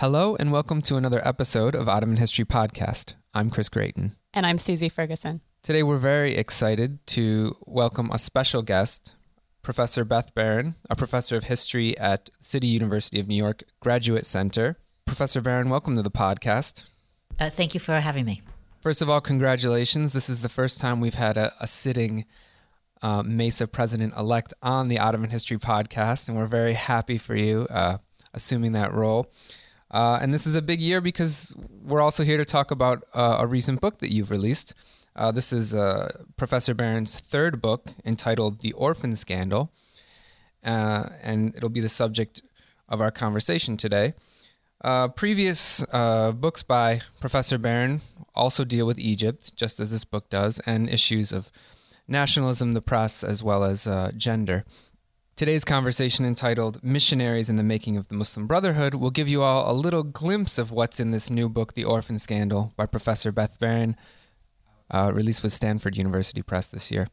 Hello, and welcome to another episode of Ottoman History Podcast. I'm Chris Gratien. And I'm Susie Ferguson. Today, we're very excited to welcome a special guest, Professor Beth Baron, a professor of history at City University of New York Graduate Center. Professor Baron, welcome to the podcast. Uh, thank you for having me. First of all, congratulations. This is the first time we've had a, a sitting uh, Mesa president elect on the Ottoman History Podcast, and we're very happy for you uh, assuming that role. Uh, and this is a big year because we're also here to talk about uh, a recent book that you've released. Uh, this is uh, Professor Baron's third book entitled The Orphan Scandal, uh, and it'll be the subject of our conversation today. Uh, previous books by Professor Baron also deal with Egypt, just as this book does, and issues of nationalism, the press, as well as gender. Today's conversation, entitled Missionaries in the Making of the Muslim Brotherhood, will give you all a little glimpse of what's in this new book, The Orphan Scandal, by Professor Beth Baron, uh, released with Stanford University Press this year.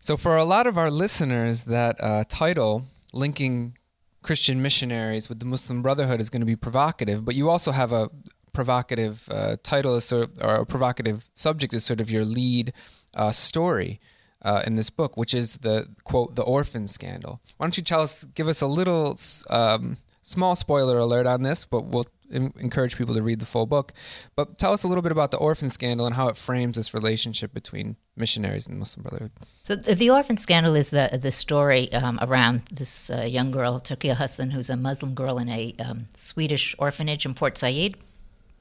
So, for a lot of our listeners, that uh, title, linking Christian missionaries with the Muslim Brotherhood, is going to be provocative, but you also have a provocative uh, title or a provocative subject as sort of your lead uh, story uh, in this book, which is the quote the orphan scandal. Why don't you tell us, give us a little um, small spoiler alert on this, but we'll encourage people to read the full book. But tell us a little bit about the orphan scandal and how it frames this relationship between missionaries and Muslim Brotherhood. So the orphan scandal is the the story um, around this uh, young girl, Turkiya Hassan, who's a Muslim girl in a um, Swedish orphanage in Port Said.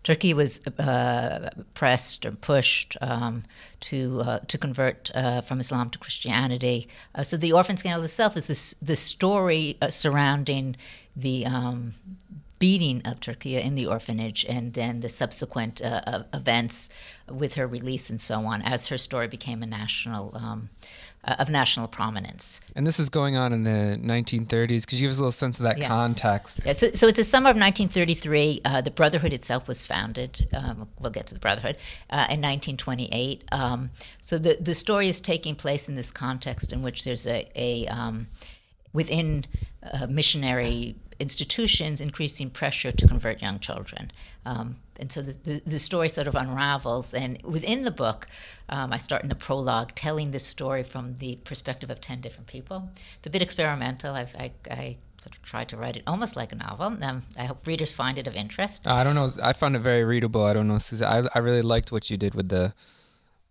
Turkiya was uh, pressed or pushed um, to uh, to convert uh, from Islam to Christianity. Uh, so the orphan scandal itself is this, the story uh, surrounding the um, beating of Turkiya in the orphanage and then the subsequent uh, events with her release and so on as her story became a national. Um, uh, of national prominence. And this is going on in the 1930s. Could you give us a little sense of that yeah. context? Yeah, so, so it's the summer of 1933. Uh, the Brotherhood itself was founded. Um, we'll get to the Brotherhood uh, in 1928. Um, so the the story is taking place in this context in which there's a, a um, within uh, missionary institutions increasing pressure to convert young children. Um, and so the, the, the, story sort of unravels. And within the book, um, I start in the prologue telling this story from the perspective of 10 different people. It's a bit experimental. I've, I, I sort of tried to write it almost like a novel. Um, I hope readers find it of interest. I don't know. I found it very readable. I don't know. I, I really liked what you did with the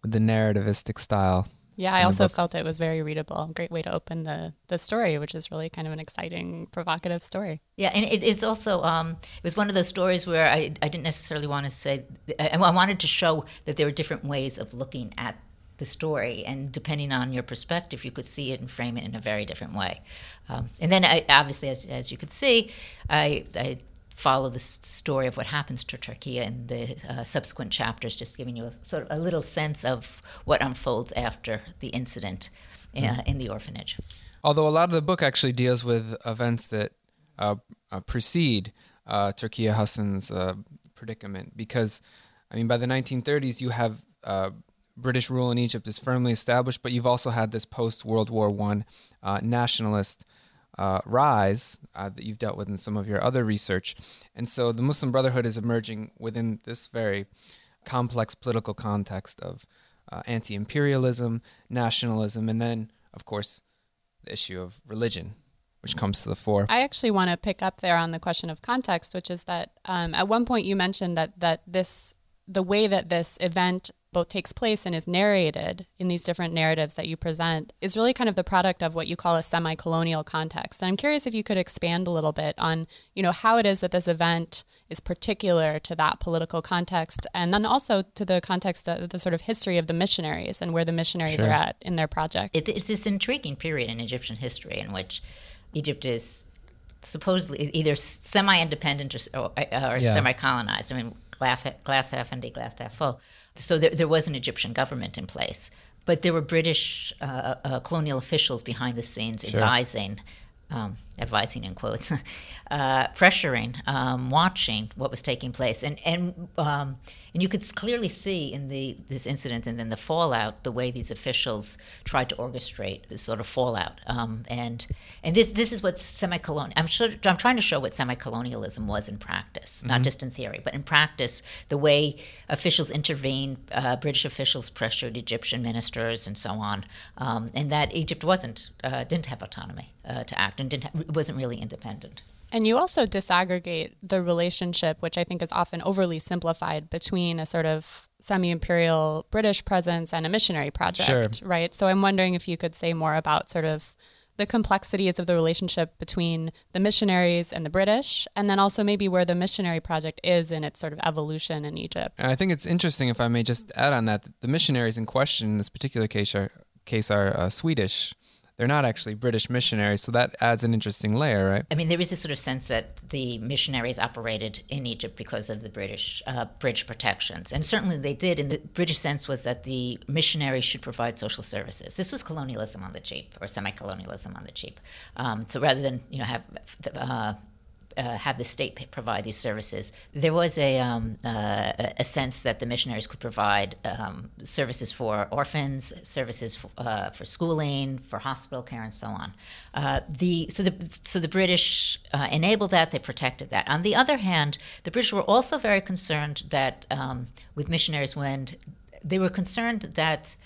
with the narrativistic style. Yeah, I also felt it was very readable. Great way to open the the story, which is really kind of an exciting, provocative story. Yeah, and it, it's also um, it was one of those stories where I I didn't necessarily want to say I, I wanted to show that there are different ways of looking at the story, and depending on your perspective, you could see it and frame it in a very different way. Um, and then, I, obviously, as, as, you could see, I, I follow the story of what happens to Turkiya in the uh, subsequent chapters, just giving you a, sort of a little sense of what unfolds after the incident uh, mm. in the orphanage. Although a lot of the book actually deals with events that uh, uh precede uh, Turkiya Hassan's uh, predicament, because I mean, by the 1930s, you have British rule in Egypt is firmly established, but you've also had this post World War One nationalist uh, rise uh, that you've dealt with in some of your other research. And so the Muslim Brotherhood is emerging within this very complex political context of uh, anti imperialism, nationalism, and then, of course, the issue of religion. Which comes to the fore. I actually want to pick up there on the question of context, which is that um, at one point you mentioned that that this the way that this event both takes place and is narrated in these different narratives that you present is really kind of the product of what you call a semi-colonial context. And I'm curious if you could expand a little bit on, you know, how it is that this event is particular to that political context and then also to the context of the sort of history of the missionaries and where the missionaries sure. are at in their project. It, it's this intriguing period in Egyptian history in which Egypt is supposedly either semi-independent or, or, uh, or yeah. semi-colonized. I mean, glass, glass half empty, glass half full so there, there, was an Egyptian government in place, but there were British uh, uh, colonial officials behind the scenes sure. advising um, advising in quotes, uh, pressuring, um, watching what was taking place, and and um, and you could clearly see in the this incident and then the fallout the way these officials tried to orchestrate this sort of fallout. Um, and and this this is what semi-colonial. I'm sure I'm trying to show what semi-colonialism was in practice, mm-hmm. not just in theory, but in practice. The way officials intervened, uh, British officials pressured Egyptian ministers and so on, um, and that Egypt wasn't uh, didn't have autonomy uh, to act and didn't wasn't really independent. And you also disaggregate the relationship, which I think is often overly simplified, between a sort of semi imperial British presence and a missionary project, sure. right? So I'm wondering if you could say more about sort of the complexities of the relationship between the missionaries and the British, and then also maybe where the missionary project is in its sort of evolution in Egypt. I think it's interesting, if I may just add on that, the missionaries in question in this particular case are, case are uh, Swedish they're not actually British missionaries, so that adds an interesting layer, right? I mean, there is a sort of sense that the missionaries operated in Egypt because of the British uh, protections, and certainly they did. And the British sense was that the missionaries should provide social services. This was colonialism on the cheap, or semi-colonialism on the cheap. Um, so rather than you know have uh, uh, have the state provide these services. There was a, um, uh, a sense that the missionaries could provide um, services for orphans, services for, uh, for, schooling, for hospital care, and so on. Uh, the, so, the, so the British uh, enabled that, they protected that. On the other hand, the British were also very concerned that um, with missionaries when they were concerned that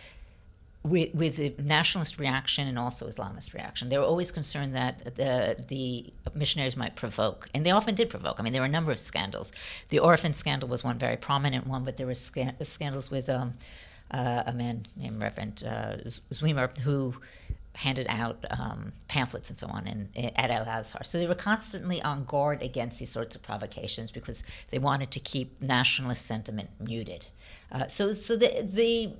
with, with the nationalist reaction and also Islamist reaction. They were always concerned that the, the missionaries might provoke, and they often did provoke. I mean, there were a number of scandals. The orphan scandal was one very prominent one, but there were sc- scandals with um, uh, a man named Reverend uh, Zwemer who handed out um, pamphlets and so on in, in, at Al Azhar. So they were constantly on guard against these sorts of provocations because they wanted to keep nationalist sentiment muted. Uh, so, so the, the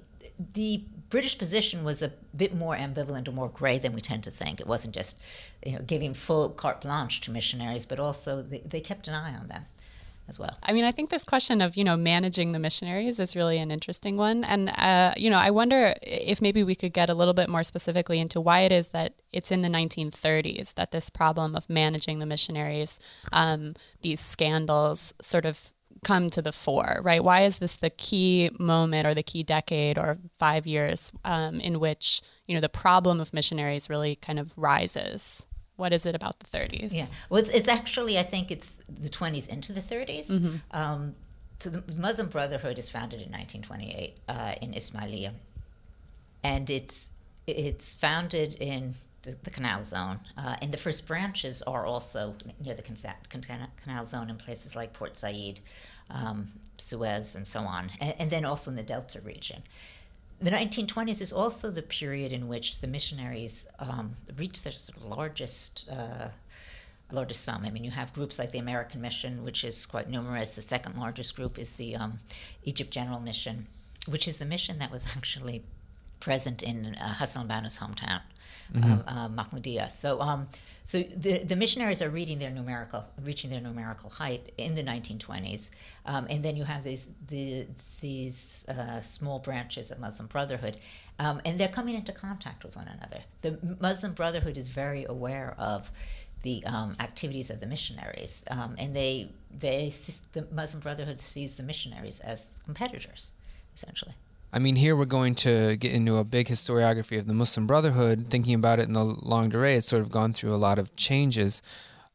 the British position was a bit more ambivalent or more gray than we tend to think. It wasn't just you know, giving full carte blanche to missionaries, but also they, they kept an eye on them as well. I mean, I think this question of you know managing the missionaries is really an interesting one, and uh, you know, I wonder if maybe we could get a little bit more specifically into why it is that it's in the 1930s that this problem of managing the missionaries, um, these scandals, sort of come to the fore, right? Why is this the key moment or the key decade or five years um, in which you know the problem of missionaries really kind of rises? What is it about the 30s? Yeah, well, it's, it's actually I think it's the 20s into the 30s. Mm-hmm. Um, so the Muslim Brotherhood is founded in 1928 uh, in Ismailia, and it's it's founded in the, the canal zone, uh, and the first branches are also near the canal zone in places like Port Said um, Suez, and so on, and, and, then also in the Delta region. The 1920s is also the period in which the missionaries um, reached their largest. Uh, largest sum. I mean, you have groups like the American Mission, which is quite numerous. The second largest group is the um, Egypt General Mission, which is the mission that was actually present in uh, Hassan al-Banna's hometown, mm-hmm. uh. So, um, so the, the missionaries are reading their numerical, reaching their numerical height in the 1920s, um, and then you have these the, these uh, small branches of Muslim Brotherhood, um, and they're coming into contact with one another. The Muslim Brotherhood is very aware of the um, activities of the missionaries, um, and they they the Muslim Brotherhood sees the missionaries as competitors, essentially. I mean, here we're going to get into a big historiography of the Muslim Brotherhood. Thinking about it in the longue durée, it's sort of gone through a lot of changes.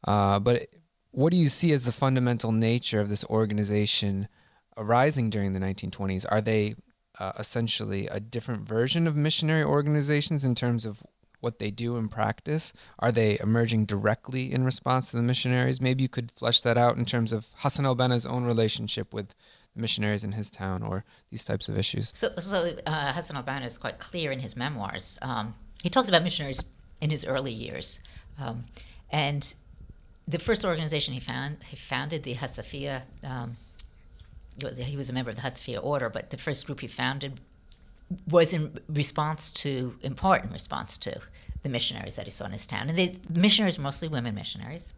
Uh, but what do you see as the fundamental nature of this organization arising during the 1920s? Are they uh, essentially a different version of missionary organizations in terms of what they do in practice? Are they emerging directly in response to the missionaries? Maybe you could flesh that out in terms of Hassan al Banna's own relationship with missionaries in his town or these types of issues? So, so uh, Hassan is quite clear in his memoirs. Um, he talks about missionaries in his early years, um, and the first organization he found he founded the Hasafiya. Um, he was a member of the Hasafiya order, but the first group he founded was in response to, in part, in response to the missionaries that he saw in his town. And the missionaries were mostly women missionaries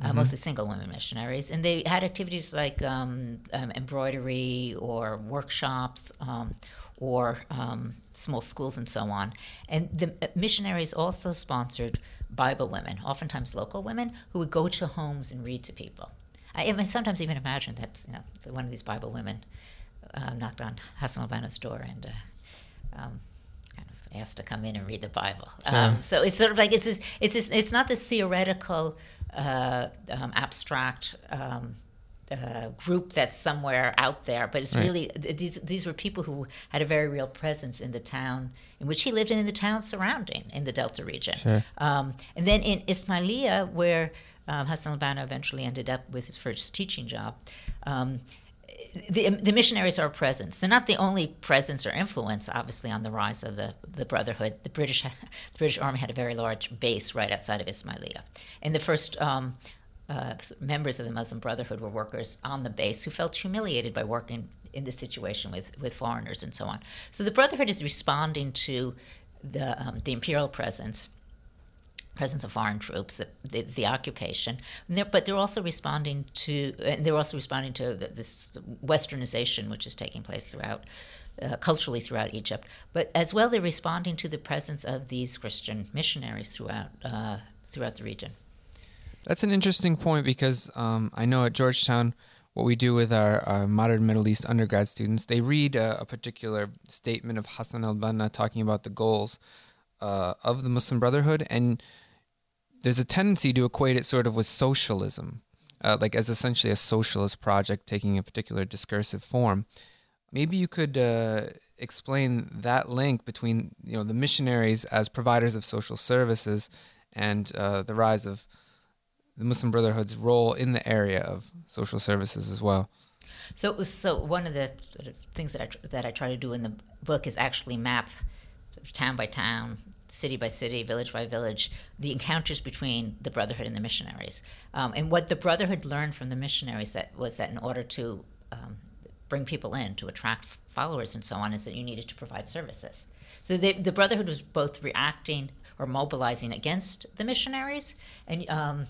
uh, mm-hmm. mostly single women missionaries, and they had activities like um, um, embroidery or workshops um, or um, small schools and so on. And the uh, missionaries also sponsored Bible women, oftentimes local women, who would go to homes and read to people. I, I sometimes even imagine that you know one of these Bible women uh, knocked on Hassan al-Banna's door and uh, um, asked to come in and read the Bible. Um, so it's sort of like it's this, it's this, it's not this theoretical, uh, um, abstract. Um, uh, group that's somewhere out there, but it's right. really these these were people who had a very real presence in the town in which he lived and in the town surrounding in the Delta region. Sure. Um, and then in Ismailia, where um, Hassan al-Banna eventually ended up with his first teaching job. Um, the, the missionaries are a presence. They're not the only presence or influence, obviously, on the rise of the, the Brotherhood. The British, the British Army had a very large base right outside of Ismailia. And the first um, uh, members of the Muslim Brotherhood were workers on the base who felt humiliated by working in this situation with, with foreigners and so on. So the Brotherhood is responding to the, um, the imperial presence presence of foreign troops, the, the occupation, they're, but they're also responding to, and they're also responding to the, this westernization which is taking place throughout, uh, culturally throughout Egypt. But as well, they're responding to the presence of these Christian missionaries throughout uh, throughout the region. That's an interesting point because um, I know at Georgetown, what we do with our, our modern Middle East undergrad students, they read a, a particular statement of Hassan al Banna talking about the goals uh, of the Muslim Brotherhood, and there's a tendency to equate it sort of with socialism, uh, like as essentially a socialist project taking a particular discursive form. Maybe you could uh, explain that link between you know the missionaries as providers of social services and uh, the rise of the Muslim Brotherhood's role in the area of social services as well. So, so one of the sort of things that I that I try to do in the book is actually map sort of town by town, city by city, village by village, the encounters between the Brotherhood and the missionaries. Um, and what the Brotherhood learned from the missionaries that was that in order to um, bring people in, to attract followers and so on, is that you needed to provide services. So the, the Brotherhood was both reacting or mobilizing against the missionaries and um,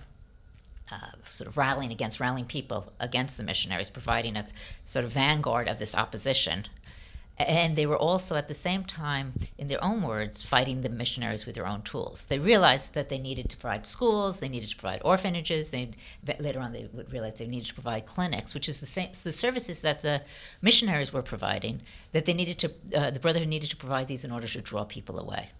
uh, sort of rallying against, rallying people against the missionaries, providing a sort of vanguard of this opposition and they were also at the same time, in their own words, fighting the missionaries with their own tools. They realized that they needed to provide schools, they needed to provide orphanages. and later on they would realize they needed to provide clinics, which is the same the services that the missionaries were providing. That they needed to, uh, the Brotherhood needed to provide these in order to draw people away.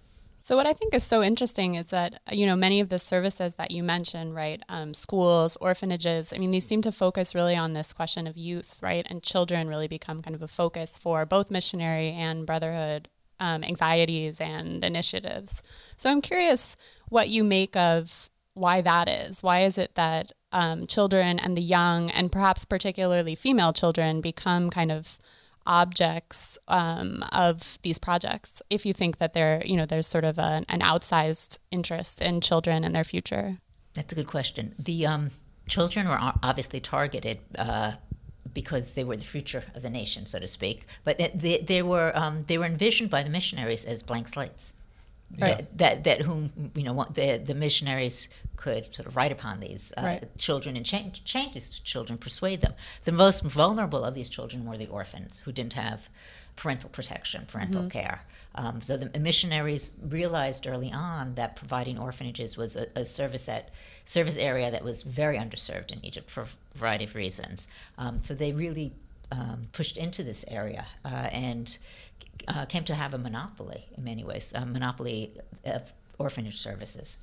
So, what I think is so interesting is that, you know, many of the services that you mentioned, right, um, schools, orphanages, I mean, these seem to focus really on this question of youth, right? And children really become kind of a focus for both missionary and brotherhood um, anxieties and initiatives. So, I'm curious what you make of why that is. Why is it that um, children and the young, and perhaps particularly female children, become kind of objects um, of these projects if you think that there you know there's sort of a, an outsized interest in children and their future? That's a good question. The um, children were obviously targeted uh, because they were the future of the nation so to speak. But they, they were um, they were envisioned by the missionaries as blank slates Right. That, that, whom you know the the missionaries could sort of write upon these uh, right. children and change change these children, persuade them. The most vulnerable of these children were the orphans who didn't have parental protection, parental mm-hmm. care. Um, so the missionaries realized early on that providing orphanages was a, a, service that service area that was very underserved in Egypt for a variety of reasons. Um, so they really um, pushed into this area uh, and uh, came to have a monopoly in many ways, a monopoly of orphanage services.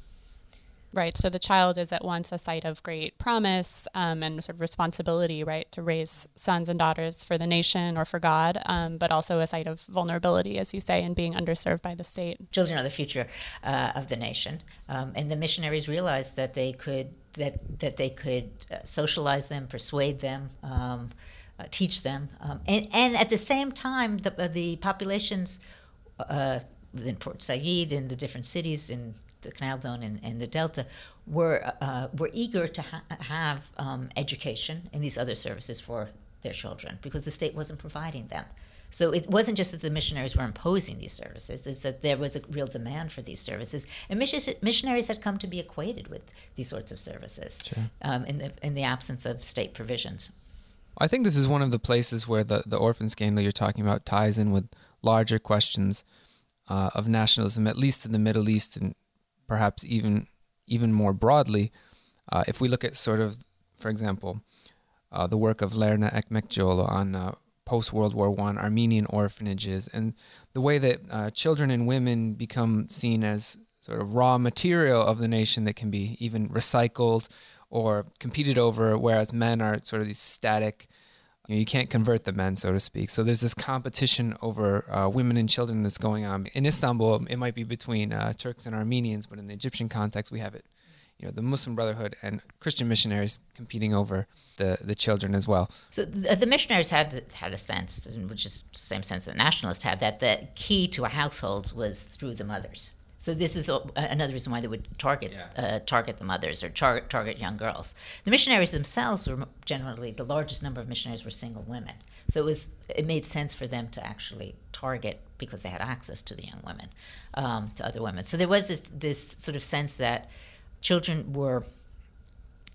Right. So the child is at once a site of great promise um, and sort of responsibility, right, to raise sons and daughters for the nation or for God, um, but also a site of vulnerability, as you say, and being underserved by the state. Children are the future uh, of the nation, um, and the missionaries realized that they could that that they could uh, socialize them, persuade them. Uh, teach them, um, and and at the same time, the uh, the populations uh, within Port Said in the different cities in the Canal Zone and, and the Delta were uh, were eager to ha- have um, education and these other services for their children because the state wasn't providing them. So it wasn't just that the missionaries were imposing these services; it's that there was a real demand for these services, and missionaries had come to be equated with these sorts of services sure. um, in the in the absence of state provisions. I think this is one of the places where the, the orphan scandal you're talking about ties in with larger questions uh, of nationalism, at least in the Middle East and perhaps even even more broadly. Uh, if we look at sort of, for example, uh, the work of Lerna Ekmekcioglu on uh, post World War One Armenian orphanages and the way that uh, children and women become seen as sort of raw material of the nation that can be even recycled or competed over, whereas men are sort of these static. You, know, you can't convert the men, so to speak. So there's this competition over uh, women and children that's going on in Istanbul. It might be between uh, Turks and Armenians, but in the Egyptian context, we have it. You know, the Muslim Brotherhood and Christian missionaries competing over the, the children as well. So the, the missionaries had had a sense, which is the same sense that nationalists had, that the key to a household was through the mothers. So this was another reason why they would target yeah. uh, target the mothers or tar- target young girls. The missionaries themselves were generally the largest number of missionaries were single women. So it was it made sense for them to actually target because they had access to the young women, um, to other women. So there was this this sort of sense that children were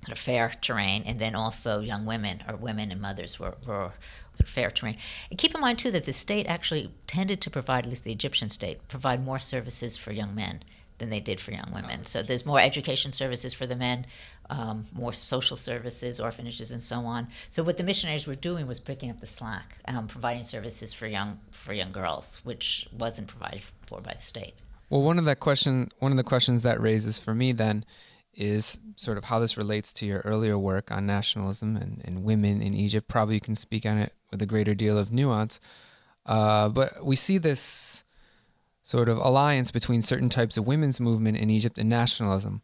sort of fair terrain, and then also young women or women and mothers were, were sort of fair terrain. And keep in mind too that the state actually tended to provide, at least the Egyptian state, provide more services for young men than they did for young women. So there's more education services for the men, um, more social services, orphanages, and so on. So what the missionaries were doing was picking up the slack, um, providing services for young for young girls, which wasn't provided for by the state. Well, one of the question, one of the questions that raises for me then is sort of how this relates to your earlier work on nationalism and, and women in Egypt. Probably you can speak on it with a greater deal of nuance. Uh, but we see this sort of alliance between certain types of women's movement in Egypt and nationalism.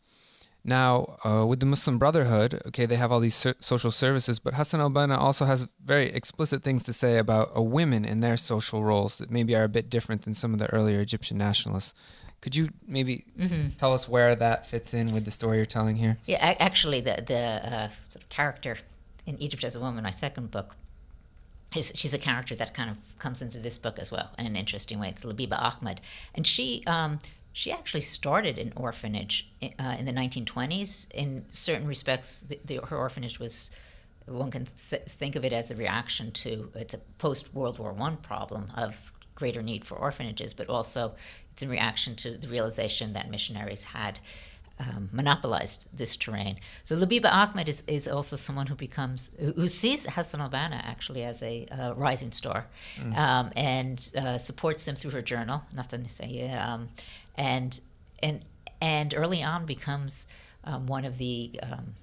Now, uh, with the Muslim Brotherhood, okay, they have all these so- social services, but Hassan al-Banna also has very explicit things to say about uh, women and their social roles that maybe are a bit different than some of the earlier Egyptian nationalists. Could you maybe mm-hmm. tell us where that fits in with the story you're telling here? Yeah, actually, the the uh, sort of character in Egypt as a Woman, my second book, is, she's a character that kind of comes into this book as well in an interesting way. It's Labiba Ahmed, and she. Um, she actually started an orphanage uh, in the 1920s. In certain respects, the, the, her orphanage was one can think of it as a reaction to it's a post World War One problem of greater need for orphanages, but also it's in reaction to the realization that missionaries had um, monopolized this terrain. So Labiba Ahmed is, is also someone who becomes who, sees Hassan al-Banna actually as a uh, rising star, mm. um, and uh, supports him through her journal. Nothing to say, um, and and and early on becomes um, one of the um,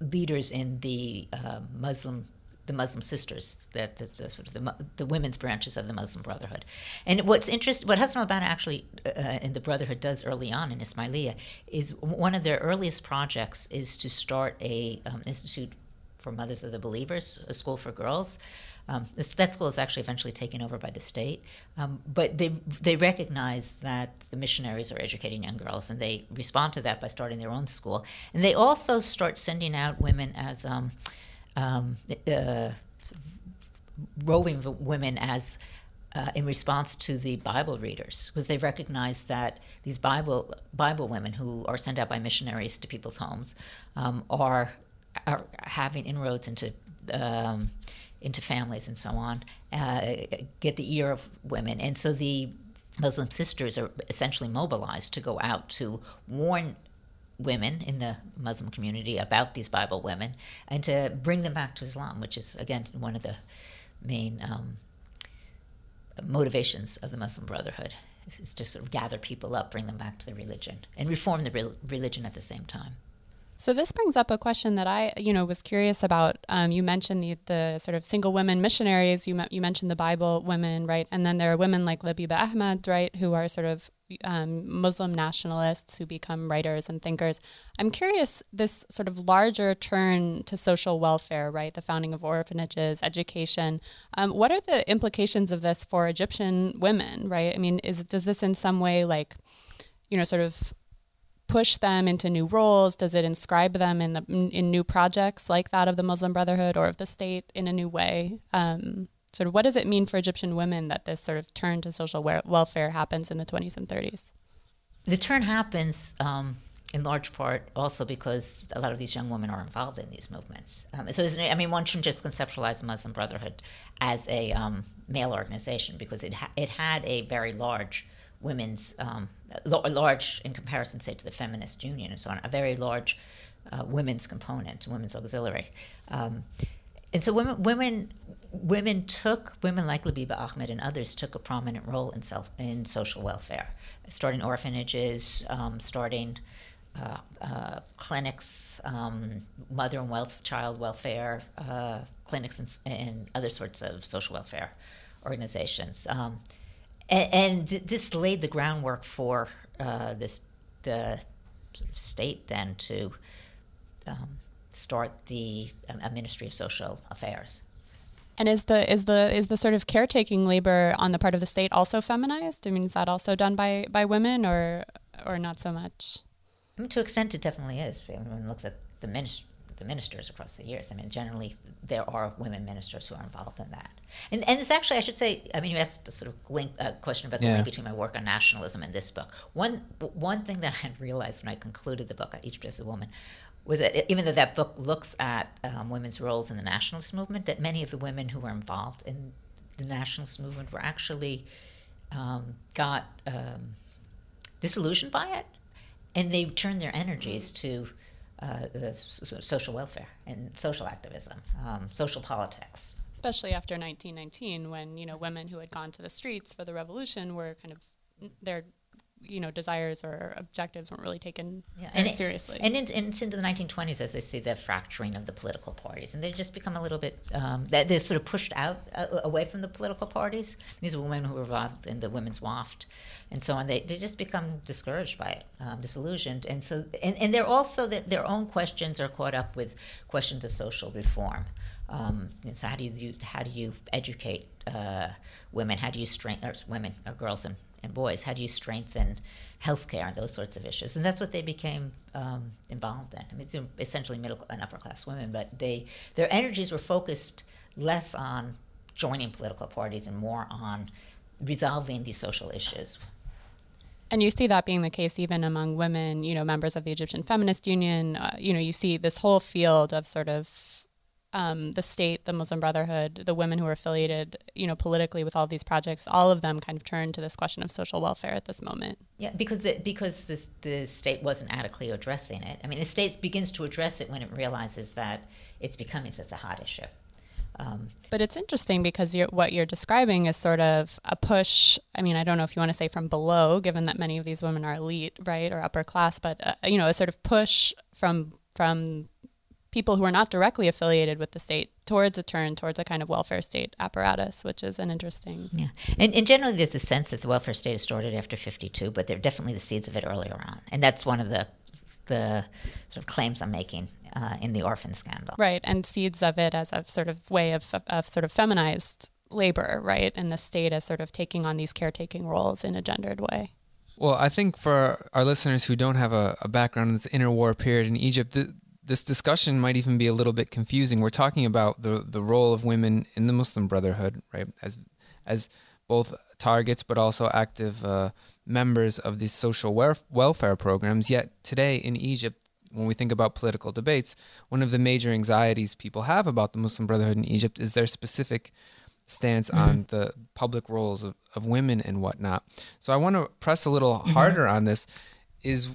leaders in the uh, Muslim the Muslim sisters, the, the, the sort of the, the, women's branches of the Muslim Brotherhood. And what's interesting, what Hassan al-Banna actually uh, in the Brotherhood does early on in Ismailia is one of their earliest projects is to start a um, institute for mothers of the believers, a school for girls. Um, this, that school is actually eventually taken over by the state, um, but they they recognize that the missionaries are educating young girls, and they respond to that by starting their own school. And they also start sending out women as um, uh, roving women as uh, in response to the Bible readers, because they recognize that these Bible Bible women who are sent out by missionaries to people's homes um, are are having inroads into um, into families and so on, uh, get the ear of women, and so the Muslim sisters are essentially mobilized to go out to warn women in the Muslim community about these Bible women and to bring them back to Islam, which is, again, one of the main um, motivations of the Muslim Brotherhood. Is to sort of gather people up, bring them back to the religion, and reform the re- religion at the same time. So this brings up a question that I, you know, was curious about. Um, you mentioned the, the sort of single women missionaries. You you mentioned the Bible women, right? And then there are women like Labiba Ahmed, right, who are sort of um, Muslim nationalists who become writers and thinkers. I'm curious this sort of larger turn to social welfare, right? The founding of orphanages, education. Um, what are the implications of this for Egyptian women, right? I mean, is does this in some way like, you know, sort of push them into new roles? Does it inscribe them in the in new projects like that of the Muslim Brotherhood or of the state in a new way? Um, sort of what does it mean for Egyptian women that this sort of turn to social welfare happens in the 20s and 30s? The turn happens um, in large part also because a lot of these young women are involved in these movements. Um, so, isn't I mean, one shouldn't just conceptualize the Muslim Brotherhood as a um, male organization because it ha- it had a very large women's um, large in comparison, say, to the feminist union and so on, a very large uh, women's component, women's auxiliary. Um, and so women, women, women took women like Labiba Ahmed and others took a prominent role in self in social welfare, starting orphanages, um, starting uh, uh, clinics, um, mother and wealth, child welfare uh, clinics, and, and, other sorts of social welfare organizations. Um, and, and th- this laid the groundwork for uh, this the sort of state then to um, start the um, Ministry of Social Affairs. And is the is the is the sort of caretaking labor on the part of the state also feminized? I mean, is that also done by by women or or not so much? I mean, to an extent, it definitely is. When one looks at the ministry the ministers across the years. I mean, generally there are women ministers who are involved in that. And and it's actually I should say I mean you asked a sort of link uh, question about the yeah. link between my work on nationalism and this book. One one thing that I realized when I concluded the book, Egypt as a Woman, was that even though that book looks at um, women's roles in the nationalist movement, that many of the women who were involved in the nationalist movement were actually um, got um, disillusioned by it, and they turned their energies to uh, social welfare and social activism, um, social politics. Especially after 1919, when you know women who had gone to the streets for the revolution were kind of their you know desires or objectives weren't really taken yeah. and seriously. and, in, into the 1920s, as they see the fracturing of the political parties, and they just become a little bit um, they're sort of pushed out uh, away from the political parties. These are women who were involved in the women's Wafd and so on. They, they just become discouraged by it, um, disillusioned, and so and, and they're also their, their own questions are caught up with questions of social reform. Um, so how do you how do you educate uh, women? How do you strengthen women or girls and and boys? How do you strengthen healthcare and those sorts of issues? And that's what they became um, involved in. I mean, it's essentially middle and upper class women, but they their energies were focused less on joining political parties and more on resolving these social issues. And you see that being the case even among women, you know, members of the Egyptian Feminist Union. Uh, you know, you see this whole field of sort of um, the state, the Muslim Brotherhood, the women who are affiliated, you know, politically with all of these projects, all of them kind of turn to this question of social welfare at this moment. Yeah, because the, because the, the state wasn't adequately addressing it. I mean, the state begins to address it when it realizes that it's becoming such a hot issue. Um, but it's interesting because you're, what you're describing is sort of a push. I mean, I don't know if you want to say from below, given that many of these women are elite, right, or upper class, but uh, you know, a sort of push from from people who are not directly affiliated with the state towards a turn towards a kind of welfare state apparatus, which is an interesting. Yeah, and, and generally there's a sense that the welfare state is started after 52, but they're definitely the seeds of it earlier on, and that's one of the the sort of claims I'm making uh, in the orphan scandal. Right, and seeds of it as a sort of way of, of, of sort of feminized labor, right, and the state as sort of taking on these caretaking roles in a gendered way. Well, I think for our listeners who don't have a, a background in this interwar period in Egypt, the, this discussion might even be a little bit confusing. We're talking about the the role of women in the Muslim Brotherhood, right? As as both targets, but also active uh, members of these social welfare programs. Yet today in Egypt, when we think about political debates, one of the major anxieties people have about the Muslim Brotherhood in Egypt is their specific stance mm-hmm. on the public roles of, of women and whatnot. So I want to press a little mm-hmm. harder on this. Is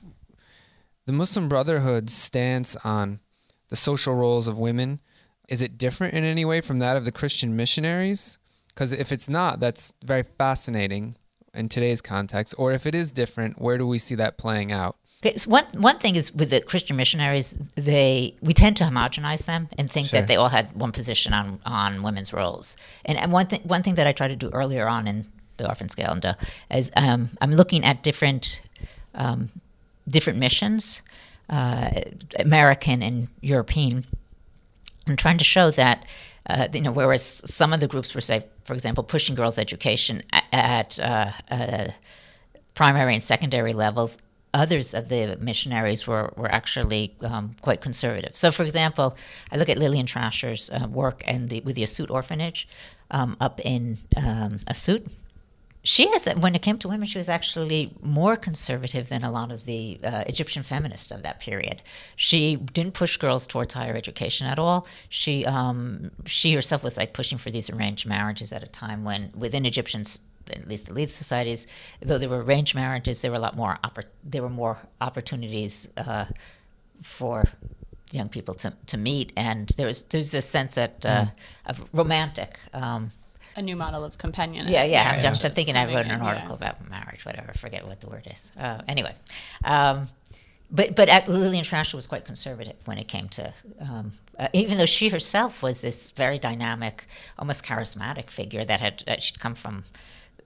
the Muslim Brotherhood stance on the social roles of women is it different in any way from that of the Christian missionaries? Because if it's not, that's very fascinating in today's context. Or if it is different, where do we see that playing out? So one one thing is with the Christian missionaries, they we tend to homogenize them and think sure. that they all had one position on on women's roles. And, and one thing one thing that I tried to do earlier on in the orphan scandal is um, I'm looking at different um, different missions, uh, American and European, and trying to show that. Uh, you know, whereas some of the groups were, say, for example, pushing girls' education at, at uh, uh, primary and secondary levels, others of the missionaries were, were actually um, quite conservative. So, for example, I look at Lillian Trasher's uh, work and the, with the Assiut orphanage um, up in um, Assiut. She has, when it came to women, she was actually more conservative than a lot of the uh, Egyptian feminists of that period. She didn't push girls towards higher education at all. She, um, she herself was like pushing for these arranged marriages at a time when within Egyptians at least elite societies, though there were arranged marriages, there were a lot more oppor- there were more opportunities uh, for young people to, to meet, and there was there's a sense that uh, mm. of romantic. Um, a new model of companion. Yeah, yeah. I'm just thinking I wrote an article about marriage, whatever. Forget what the word is. Uh, anyway, um, but but Lillian Trasher was quite conservative when it came to, um, uh, even though she herself was this very dynamic, almost charismatic figure that had uh, she'd come from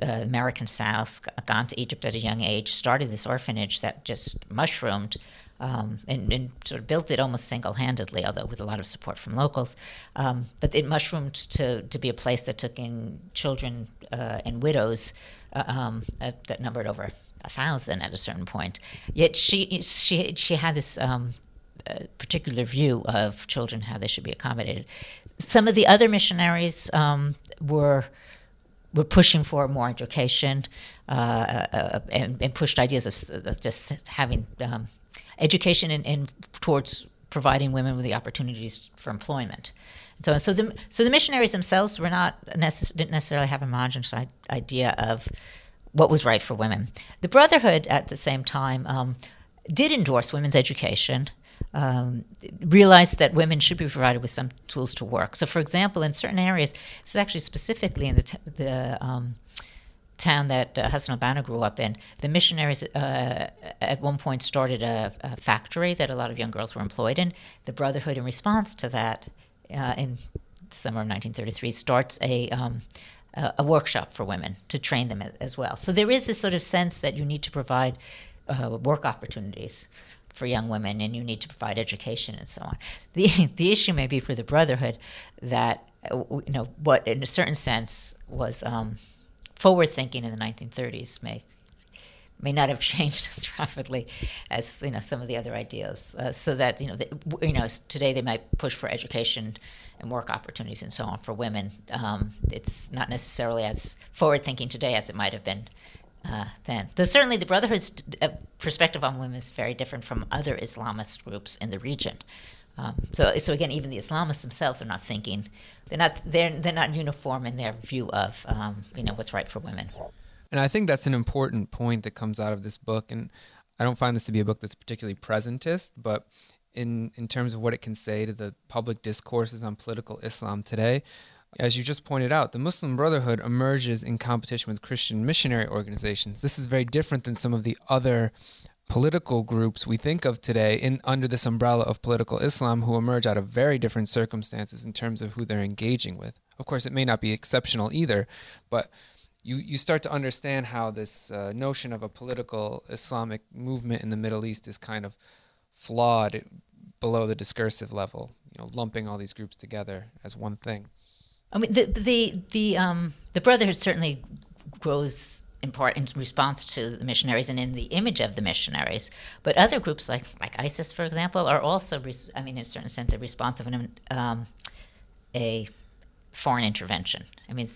uh, American South, gone to Egypt at a young age, started this orphanage that just mushroomed. Um, and, and, sort of built it almost single-handedly, although with a lot of support from locals. Um, but it mushroomed to, to be a place that took in children uh, and widows uh, um, that numbered over a thousand at a certain point. Yet she she she had this um, uh, particular view of children how they should be accommodated. Some of the other missionaries um, were were pushing for more education uh, uh, and, and, pushed ideas of, just having um, education and, and, towards providing women with the opportunities for employment. So, so the so the missionaries themselves were not necess- didn't necessarily have a homogenous idea of what was right for women. The Brotherhood, at the same time, um, did endorse women's education um, realized that women should be provided with some tools to work. So, for example, in certain areas, this is actually specifically in the, the um, town that uh, Hassan al-Banna grew up in, the missionaries uh, at one point started a, a, factory that a lot of young girls were employed in. The Brotherhood, in response to that, uh, in summer of 1933, starts a um, a workshop for women to train them as well. So there is this sort of sense that you need to provide uh, work opportunities for young women and you need to provide education and so on. The, the issue may be for the Brotherhood that, uh, you know, what in a certain sense was um, forward thinking in the 1930s may may not have changed as rapidly as you know some of the other ideas. Uh, so that you know, the, you know, today they might push for education and work opportunities and so on for women. Um, it's not necessarily as forward thinking today as it might have been uh, then. Though certainly the Brotherhood's uh, perspective on women is very different from other Islamist groups in the region. Um, so, so again, even the Islamists themselves are not thinking; they're not they're they're not uniform in their view of um, you know what's right for women. And I think that's an important point that comes out of this book. And I don't find this to be a book that's particularly presentist, but in in terms of what it can say to the public discourses on political Islam today, as you just pointed out, the Muslim Brotherhood emerges in competition with Christian missionary organizations. This is very different than some of the other political groups we think of today in under this umbrella of political Islam who emerge out of very different circumstances in terms of who they're engaging with. Of course, it may not be exceptional either, but you, you start to understand how this uh, notion of a political Islamic movement in the Middle East is kind of flawed below the discursive level, you know, lumping all these groups together as one thing. I mean, the the the um, the Brotherhood certainly grows in response to the missionaries and in the image of the missionaries. But other groups like like ISIS, for example, are also, I mean, in a certain sense, a response of an, um, a foreign intervention. I mean,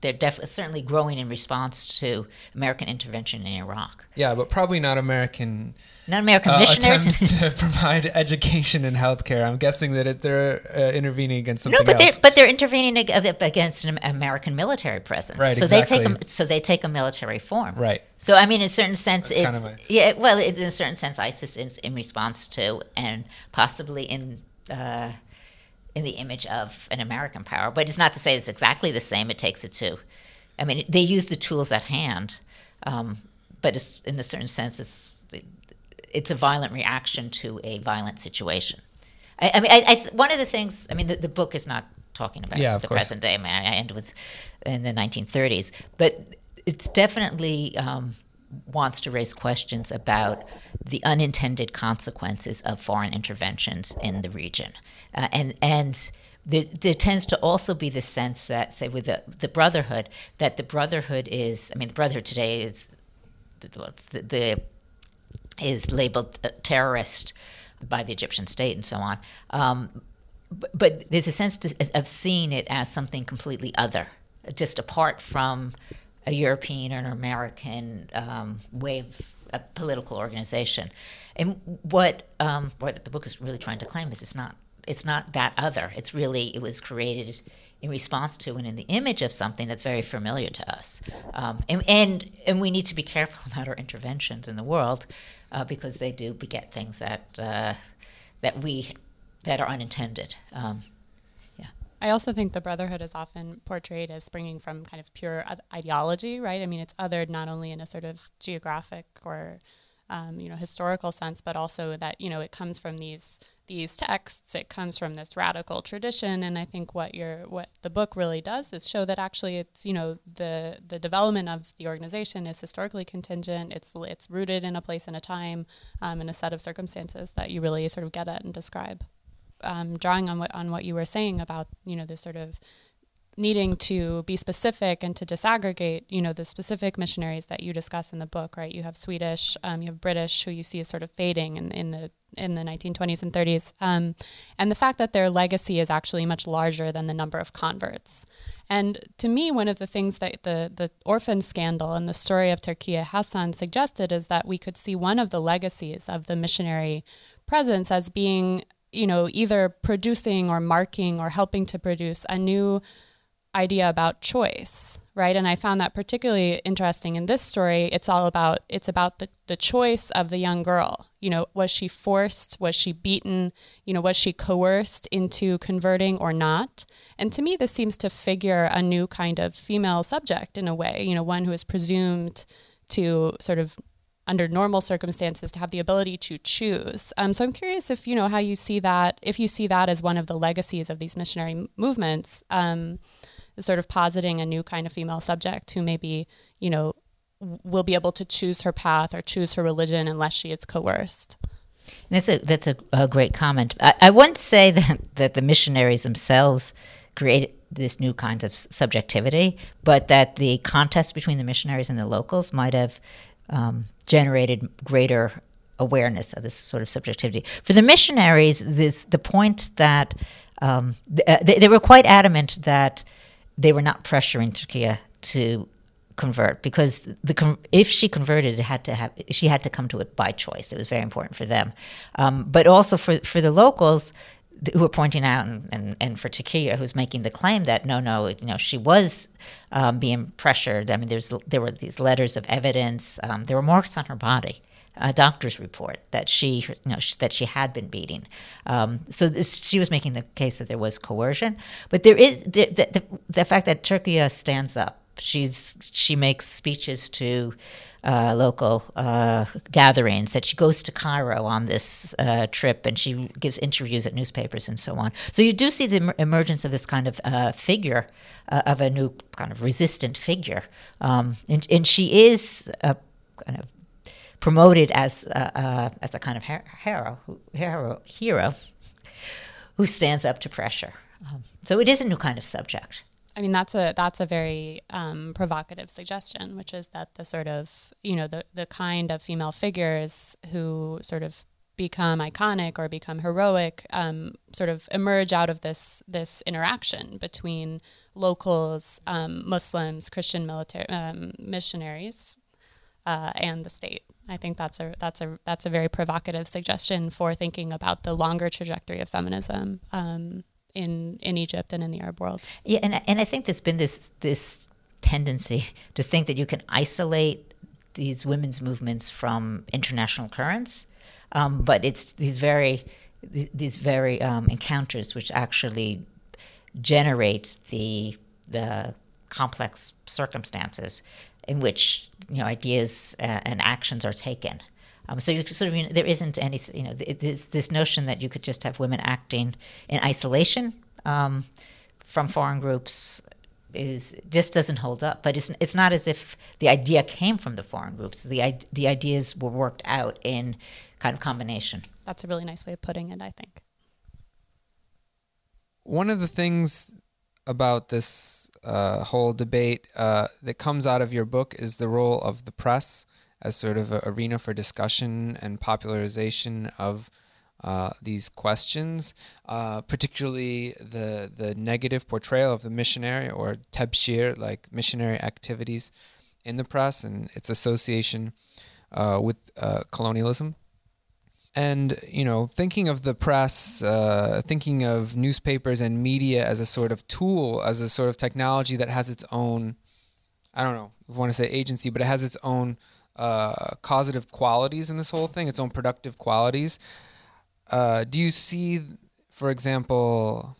they're def- certainly growing in response to American intervention in Iraq. Yeah, but probably not American. Not American uh, missionaries to provide education and healthcare. I'm guessing that it, they're uh, intervening against something. No, but else. they're but they're intervening against an American military presence. Right. So exactly. they take a, so they take a military form. Right. So I mean, in a certain sense, That's it's kind of a, yeah. Well, in a certain sense, ISIS is in response to and possibly in. Uh, in the image of an American power. But it's not to say it's exactly the same. It takes it to, I mean, they use the tools at hand, um, but it's, in a certain sense, it's it's a violent reaction to a violent situation. I, I mean, I, I, one of the things. I mean, the, the book is not talking about yeah, the course. present day. I mean, I end with in the 1930s, but it's definitely. Um, wants to raise questions about the unintended consequences of foreign interventions in the region. Uh, and, and there, there, tends to also be the sense that, say, with the, the Brotherhood, that the Brotherhood is, I mean, the Brotherhood today is the, the is labeled terrorist by the Egyptian state and so on. Um, but, but, there's a sense to, of seeing it as something completely other, just apart from a European or an American um, way of a political organization. And what um, what the book is really trying to claim is it's not it's not that other. It's really it was created in response to and in the image of something that's very familiar to us. Um, and, and, and we need to be careful about our interventions in the world uh, because they do beget things that uh, that we that are unintended. Um. I also think the Brotherhood is often portrayed as springing from kind of pure ideology, right? I mean, it's othered not only in a sort of geographic or um, you know historical sense, but also that you know it comes from these these texts. It comes from this radical tradition, and I think what your what the book really does is show that actually it's you know the the development of the organization is historically contingent. It's it's rooted in a place and a time, um, in a set of circumstances that you really sort of get at and describe. Um, drawing on what on what you were saying about you know this sort of needing to be specific and to disaggregate, you know, the specific missionaries that you discuss in the book, right? You have Swedish, um, you have British, who you see as sort of fading in, in the in the 1920s and 30s, um, and the fact that their legacy is actually much larger than the number of converts. And to me, one of the things that the the orphan scandal and the story of Turkiya Hassan suggested is that we could see one of the legacies of the missionary presence as being, you know, either producing or marking or helping to produce a new idea about choice, right? And I found that particularly interesting in this story. It's all about it's about the, the choice of the young girl. You know, was she forced? Was she beaten? You know, was she coerced into converting or not? And to me, this seems to figure a new kind of female subject in a way, you know, one who is presumed to sort of under normal circumstances to have the ability to choose. Um, so I'm curious if you know how you see that, if you see that as one of the legacies of these missionary movements. Um, sort of positing a new kind of female subject who maybe, you know, will be able to choose her path or choose her religion unless she is coerced. That's a that's a, a great comment. I, I wouldn't say that, that the missionaries themselves created this new kind of subjectivity, but that the contest between the missionaries and the locals might have um, generated greater awareness of this sort of subjectivity. For the missionaries, this, the point that um, uh, they, they, were quite adamant that they were not pressuring Turkiya to convert because the if she converted, it had to have she had to come to it by choice. It was very important for them, um, but also for for the locals who are pointing out, and, and, and for Turkiya, who's making the claim that no, no, you know, she was um, being pressured. I mean, there's there were these letters of evidence. Um, there were marks on her body a doctor's report that she, you know, that she had been beating. Um, so this, she was making the case that there was coercion, but there is the, the, the fact that Turkiya stands up. She's she makes speeches to uh, local uh, gatherings. That she goes to Cairo on this uh, trip, and she gives interviews at newspapers and so on. So you do see the emergence of this kind of uh, figure uh, of a new kind of resistant figure, um, and, and she is a kind of promoted as as a kind of hero, hero, hero who stands up to pressure. Um, so it is a new kind of subject. I mean, that's a that's a very um, provocative suggestion, which is that the sort of you know the the kind of female figures who sort of become iconic or become heroic um, sort of emerge out of this this interaction between locals, um, Muslims, Christian military um, missionaries, uh, and the state. I think that's a that's a that's a very provocative suggestion for thinking about the longer trajectory of feminism um, in in Egypt and in the Arab world. Yeah, and and I think there's been this this tendency to think that you can isolate these women's movements from international currents, um, but it's these very these very um, encounters which actually generate the the complex circumstances in which you know ideas uh, and actions are taken. Um, so you sort of you know, there isn't any you know this this notion that you could just have women acting in isolation um, from foreign groups is just doesn't hold up. But it's it's not as if the idea came from the foreign groups. The the ideas were worked out in kind of combination. That's a really nice way of putting it. I think. One of the things about this uh, whole debate uh, that comes out of your book is the role of the press as sort of an arena for discussion and popularization of uh, these questions, uh, particularly the the negative portrayal of the missionary or tabshir, like missionary activities in the press and its association uh, with uh, colonialism. And you know, thinking of the press, uh, thinking of newspapers and media as a sort of tool, as a sort of technology that has its own, I don't know, if I want to say agency, but it has its own uh, causative qualities in this whole thing, its own productive qualities. Uh, do you see, for example,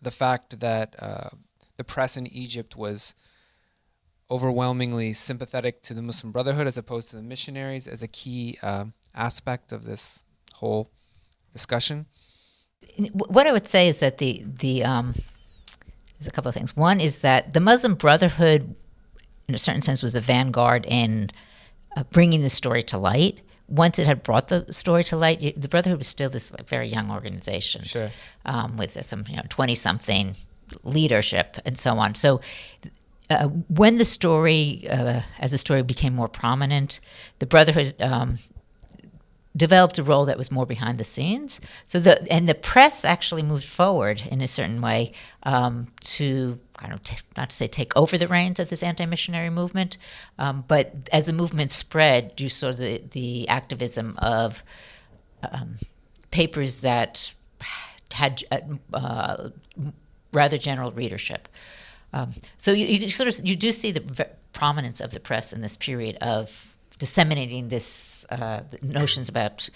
the fact that uh, the press in Egypt was overwhelmingly sympathetic to the Muslim Brotherhood as opposed to the missionaries as a key uh, aspect of this whole discussion? What I would say is that the the um, there's a couple of things. One is that the Muslim Brotherhood, in a certain sense, was the vanguard in uh, bringing the story to light. Once it had brought the story to light, the Brotherhood was still this like, very young organization, sure. um, with some you know twenty something leadership and so on. So. Uh, when the story, uh, as the story became more prominent, the Brotherhood um, developed a role that was more behind the scenes. So the and the press actually moved forward in a certain way um, to kind of t- not to say take over the reins of this anti-missionary movement, um, but as the movement spread, you saw the the activism of um, papers that had uh, rather general readership. Um, so you, you, sort of you do see the prominence of the press in this period of disseminating this uh, notions about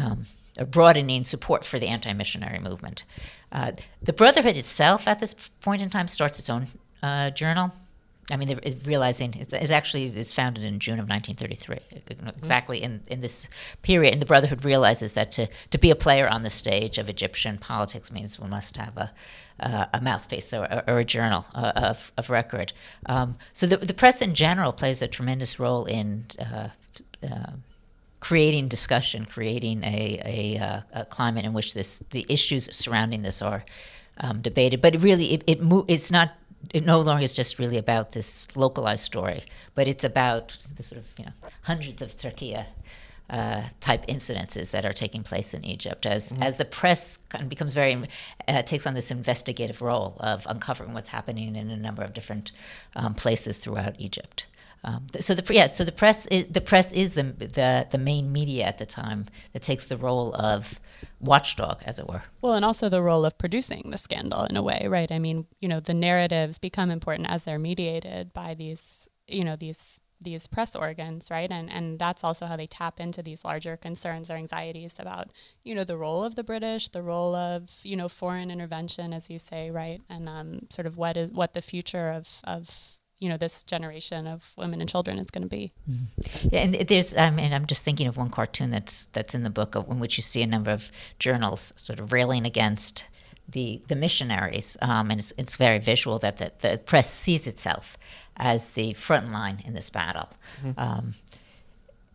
um, broadening support for the anti-missionary movement. Uh, the Brotherhood itself, at this point in time, starts its own uh, journal. I mean, they're realizing it's, it's, actually it's founded in June of 1933, mm-hmm. exactly in, in this period. And the Brotherhood realizes that to, to be a player on the stage of Egyptian politics means we must have a, uh, a mouthpiece or, or, a journal uh, of, of record. Um, so the, the press in general plays a tremendous role in uh, uh, creating discussion, creating a, a, uh, a, climate in which this the issues surrounding this are um, debated. But it really, it, it mo- it's not. It no longer is just really about this localized story, but it's about the sort of you know hundreds of Turkiya uh, type incidences that are taking place in Egypt as mm-hmm. as the press kind of becomes very uh, takes on this investigative role of uncovering what's happening in a number of different um, places throughout Egypt. Um, so the yeah, so the press is, the press is the, the the main media at the time that takes the role of watchdog, as it were. Well, and also the role of producing the scandal in a way, right? I mean, you know, the narratives become important as they're mediated by these, you know, these these press organs, right? And and that's also how they tap into these larger concerns or anxieties about, you know, the role of the British, the role of, you know, foreign intervention, as you say, right? And um, sort of what is what the future of of you know this generation of women and children is going to be. Mm-hmm. Yeah, and there's I mean I'm just thinking of one cartoon that's that's in the book in which you see a number of journals sort of railing against the the missionaries, um, and it's, it's very visual that the, the press sees itself as the front line in this battle. Mm-hmm. Um,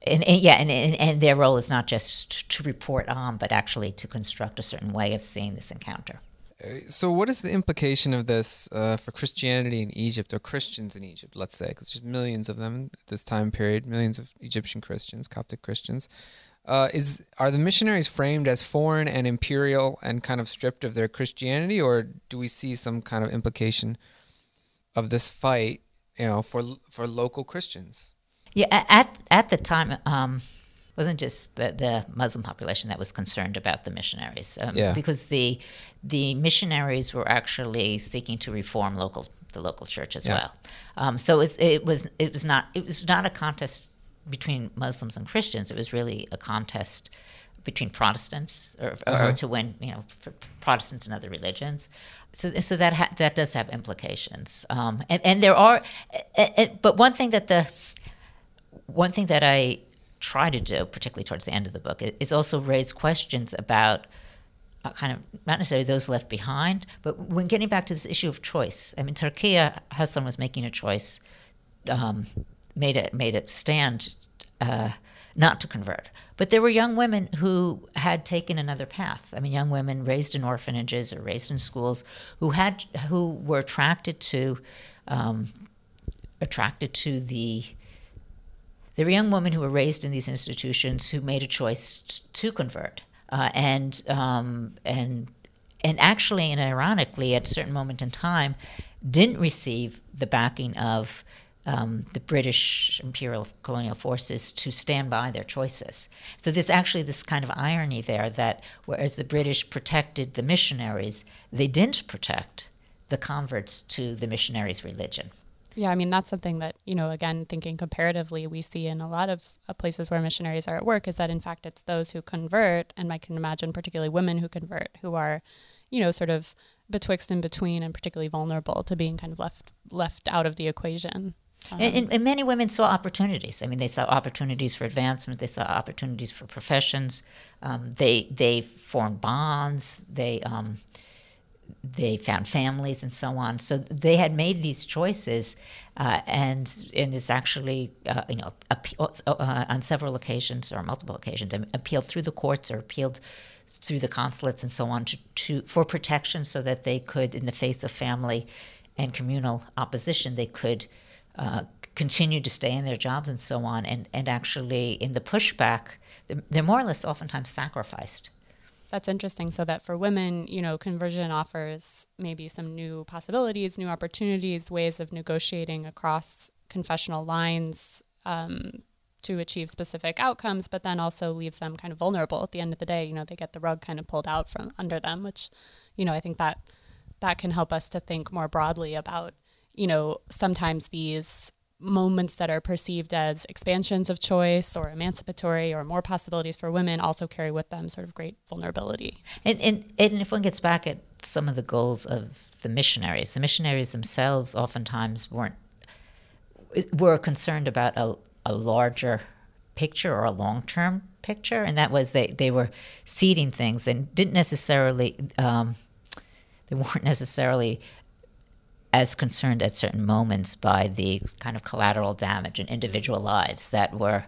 and, and, yeah, and, and, and their role is not just to report on, but actually to construct a certain way of seeing this encounter. So, what is the implication of this uh, for Christianity in Egypt or Christians in Egypt? Let's say, because there's millions of them at this time period, millions of Egyptian Christians, Coptic Christians. Uh, is are the missionaries framed as foreign and imperial and kind of stripped of their Christianity, or do we see some kind of implication of this fight, you know, for for local Christians? Yeah, at at the time. Um wasn't just the, the Muslim population that was concerned about the missionaries, um, yeah. because the the missionaries were actually seeking to reform local the local church as yeah. well. Um, so it was, it was it was not it was not a contest between Muslims and Christians. It was really a contest between Protestants, or, uh-huh. or to win, you know, Protestants and other religions. So, so that ha- that does have implications. Um, and and there are, but one thing that the one thing that I try to do, particularly towards the end of the book, is also raise questions about uh, kind of not necessarily those left behind, but when getting back to this issue of choice. I mean, Turkiya Hassan was making a choice, um, made it made it stand uh, not to convert. But there were young women who had taken another path. I mean, young women raised in orphanages or raised in schools who had who were attracted to um, attracted to the there were young women who were raised in these institutions who made a choice to convert. uh, and um, and and actually and ironically, at a certain moment in time, didn't receive the backing of um, the British imperial colonial forces to stand by their choices. So there's actually this kind of irony there that whereas the British protected the missionaries, they didn't protect the converts to the missionaries' religion. Yeah, I mean, that's something that, you know, again, thinking comparatively, we see in a lot of uh, places where missionaries are at work is that, in fact, it's those who convert, and I can imagine particularly women who convert, who are, you know, sort of betwixt and between and particularly vulnerable to being kind of left left out of the equation. Um, and, and, many women saw opportunities. I mean, they saw opportunities for advancement. They saw opportunities for professions. Um, they they formed bonds. They um, they found families and so on. So they had made these choices, uh, and and it's actually uh, you know appeal, uh, on several occasions or multiple occasions appealed through the courts or appealed through the consulates and so on to, to for protection, so that they could, in the face of family and communal opposition, they could uh, continue to stay in their jobs and so on. And, and actually, in the pushback, they're more or less oftentimes sacrificed. That's interesting. So that for women, you know, conversion offers maybe some new possibilities, new opportunities, ways of negotiating across confessional lines um, to achieve specific outcomes, but then also leaves them kind of vulnerable at the end of the day. You know, they get the rug kind of pulled out from under them, which, you know, I think that that can help us to think more broadly about you know, sometimes these moments that are perceived as expansions of choice or emancipatory or more possibilities for women also carry with them sort of great vulnerability. And, and, and if one gets back at some of the goals of the missionaries, the missionaries themselves oftentimes weren't were concerned about a, a larger picture or a long term picture, and that was they, they were seeding things and didn't necessarily um, they weren't necessarily as concerned at certain moments by the kind of collateral damage in individual lives that were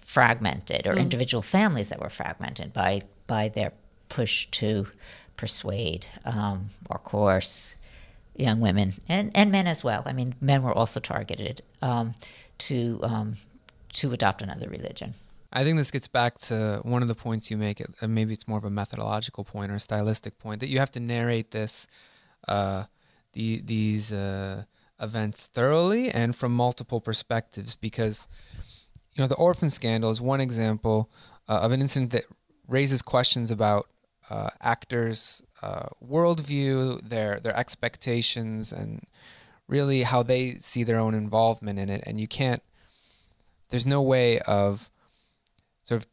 fragmented or mm. individual families that were fragmented by by their push to persuade um, or coerce young women and, and men as well. I mean, men were also targeted um, to um, to adopt another religion. I think this gets back to one of the points you make. Uh, maybe it's more of a methodological point or a stylistic point that you have to narrate this uh, the, these uh, events thoroughly and from multiple perspectives because you know the orphan scandal is one example uh, of an incident that raises questions about uh, actors' uh, worldview, their their expectations, and really how they see their own involvement in it. And you can't. There's no way of sort of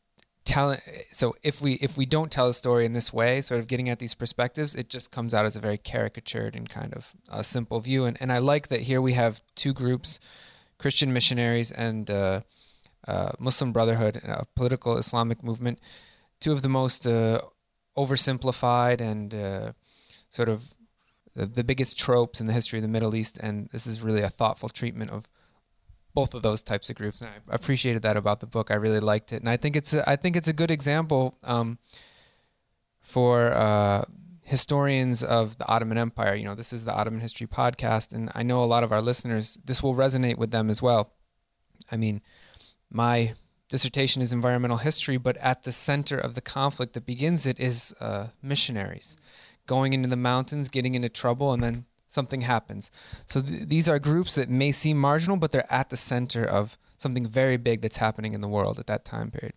telling so if we if we don't tell a story in this way sort of getting at these perspectives it just comes out as a very caricatured and kind of a simple view. And, and i like that here we have two groups christian missionaries and uh, uh, muslim brotherhood a political islamic movement two of the most uh, oversimplified and uh, sort of the, the biggest tropes in the history of the middle east. And this is really a thoughtful treatment of both of those types of groups. And I appreciated that about the book. I really liked it, and I think it's a, I think it's a good example um, for uh, historians of the Ottoman Empire. You know, this is the Ottoman History podcast, and I know a lot of our listeners. This will resonate with them as well. I mean, my dissertation is environmental history, but at the center of the conflict that begins it is uh, missionaries going into the mountains, getting into trouble, and then something happens. So th- these are groups that may seem marginal, but they're at the center of something very big that's happening in the world at that time period.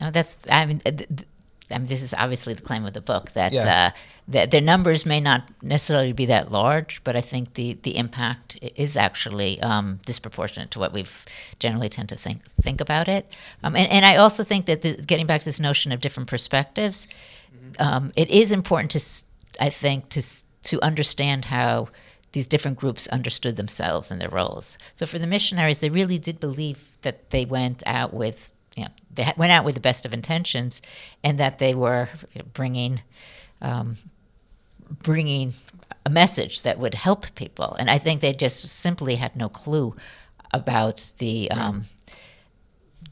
No, that's I mean. Th- th- I mean, this is obviously the claim of the book that yeah. uh, the, the numbers may not necessarily be that large, but I think the, the impact is actually um, disproportionate to what we've generally tend to think think about it. Um, and, and I also think that the, getting back to this notion of different perspectives, mm-hmm. um, it is important to I think to to understand how these different groups understood themselves and their roles. So for the missionaries, they really did believe that they went out with, you know, they went out with the best of intentions, and that they were bringing, um, bringing a message that would help people. And I think they just simply had no clue about the um,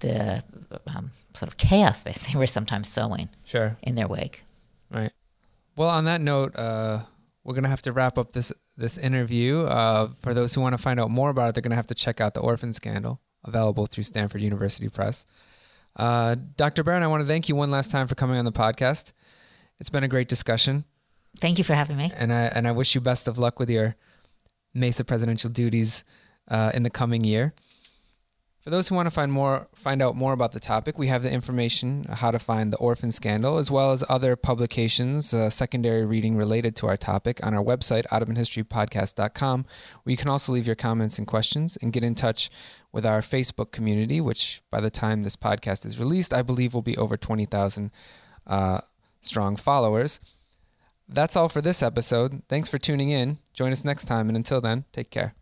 the um, sort of chaos that they were sometimes sowing sure. in their wake. Right. Well, on that note, uh, we're gonna have to wrap up this this interview. Uh, for those who want to find out more about it, they're gonna have to check out the Orphan Scandal, available through Stanford University Press. Uh, Dr. Baron, I want to thank you one last time for coming on the podcast. It's been a great discussion. Thank you for having me. And I and I wish you best of luck with your MESA presidential duties uh, in the coming year. For those who want to find more, find out more about the topic, we have the information how to find the orphan scandal, as well as other publications, uh, secondary reading related to our topic, on our website, ottomanhistorypodcast.com, where you can also leave your comments and questions and get in touch with our Facebook community, which by the time this podcast is released, I believe will be over twenty thousand uh, strong followers. That's all for this episode. Thanks for tuning in. Join us next time, and until then, take care.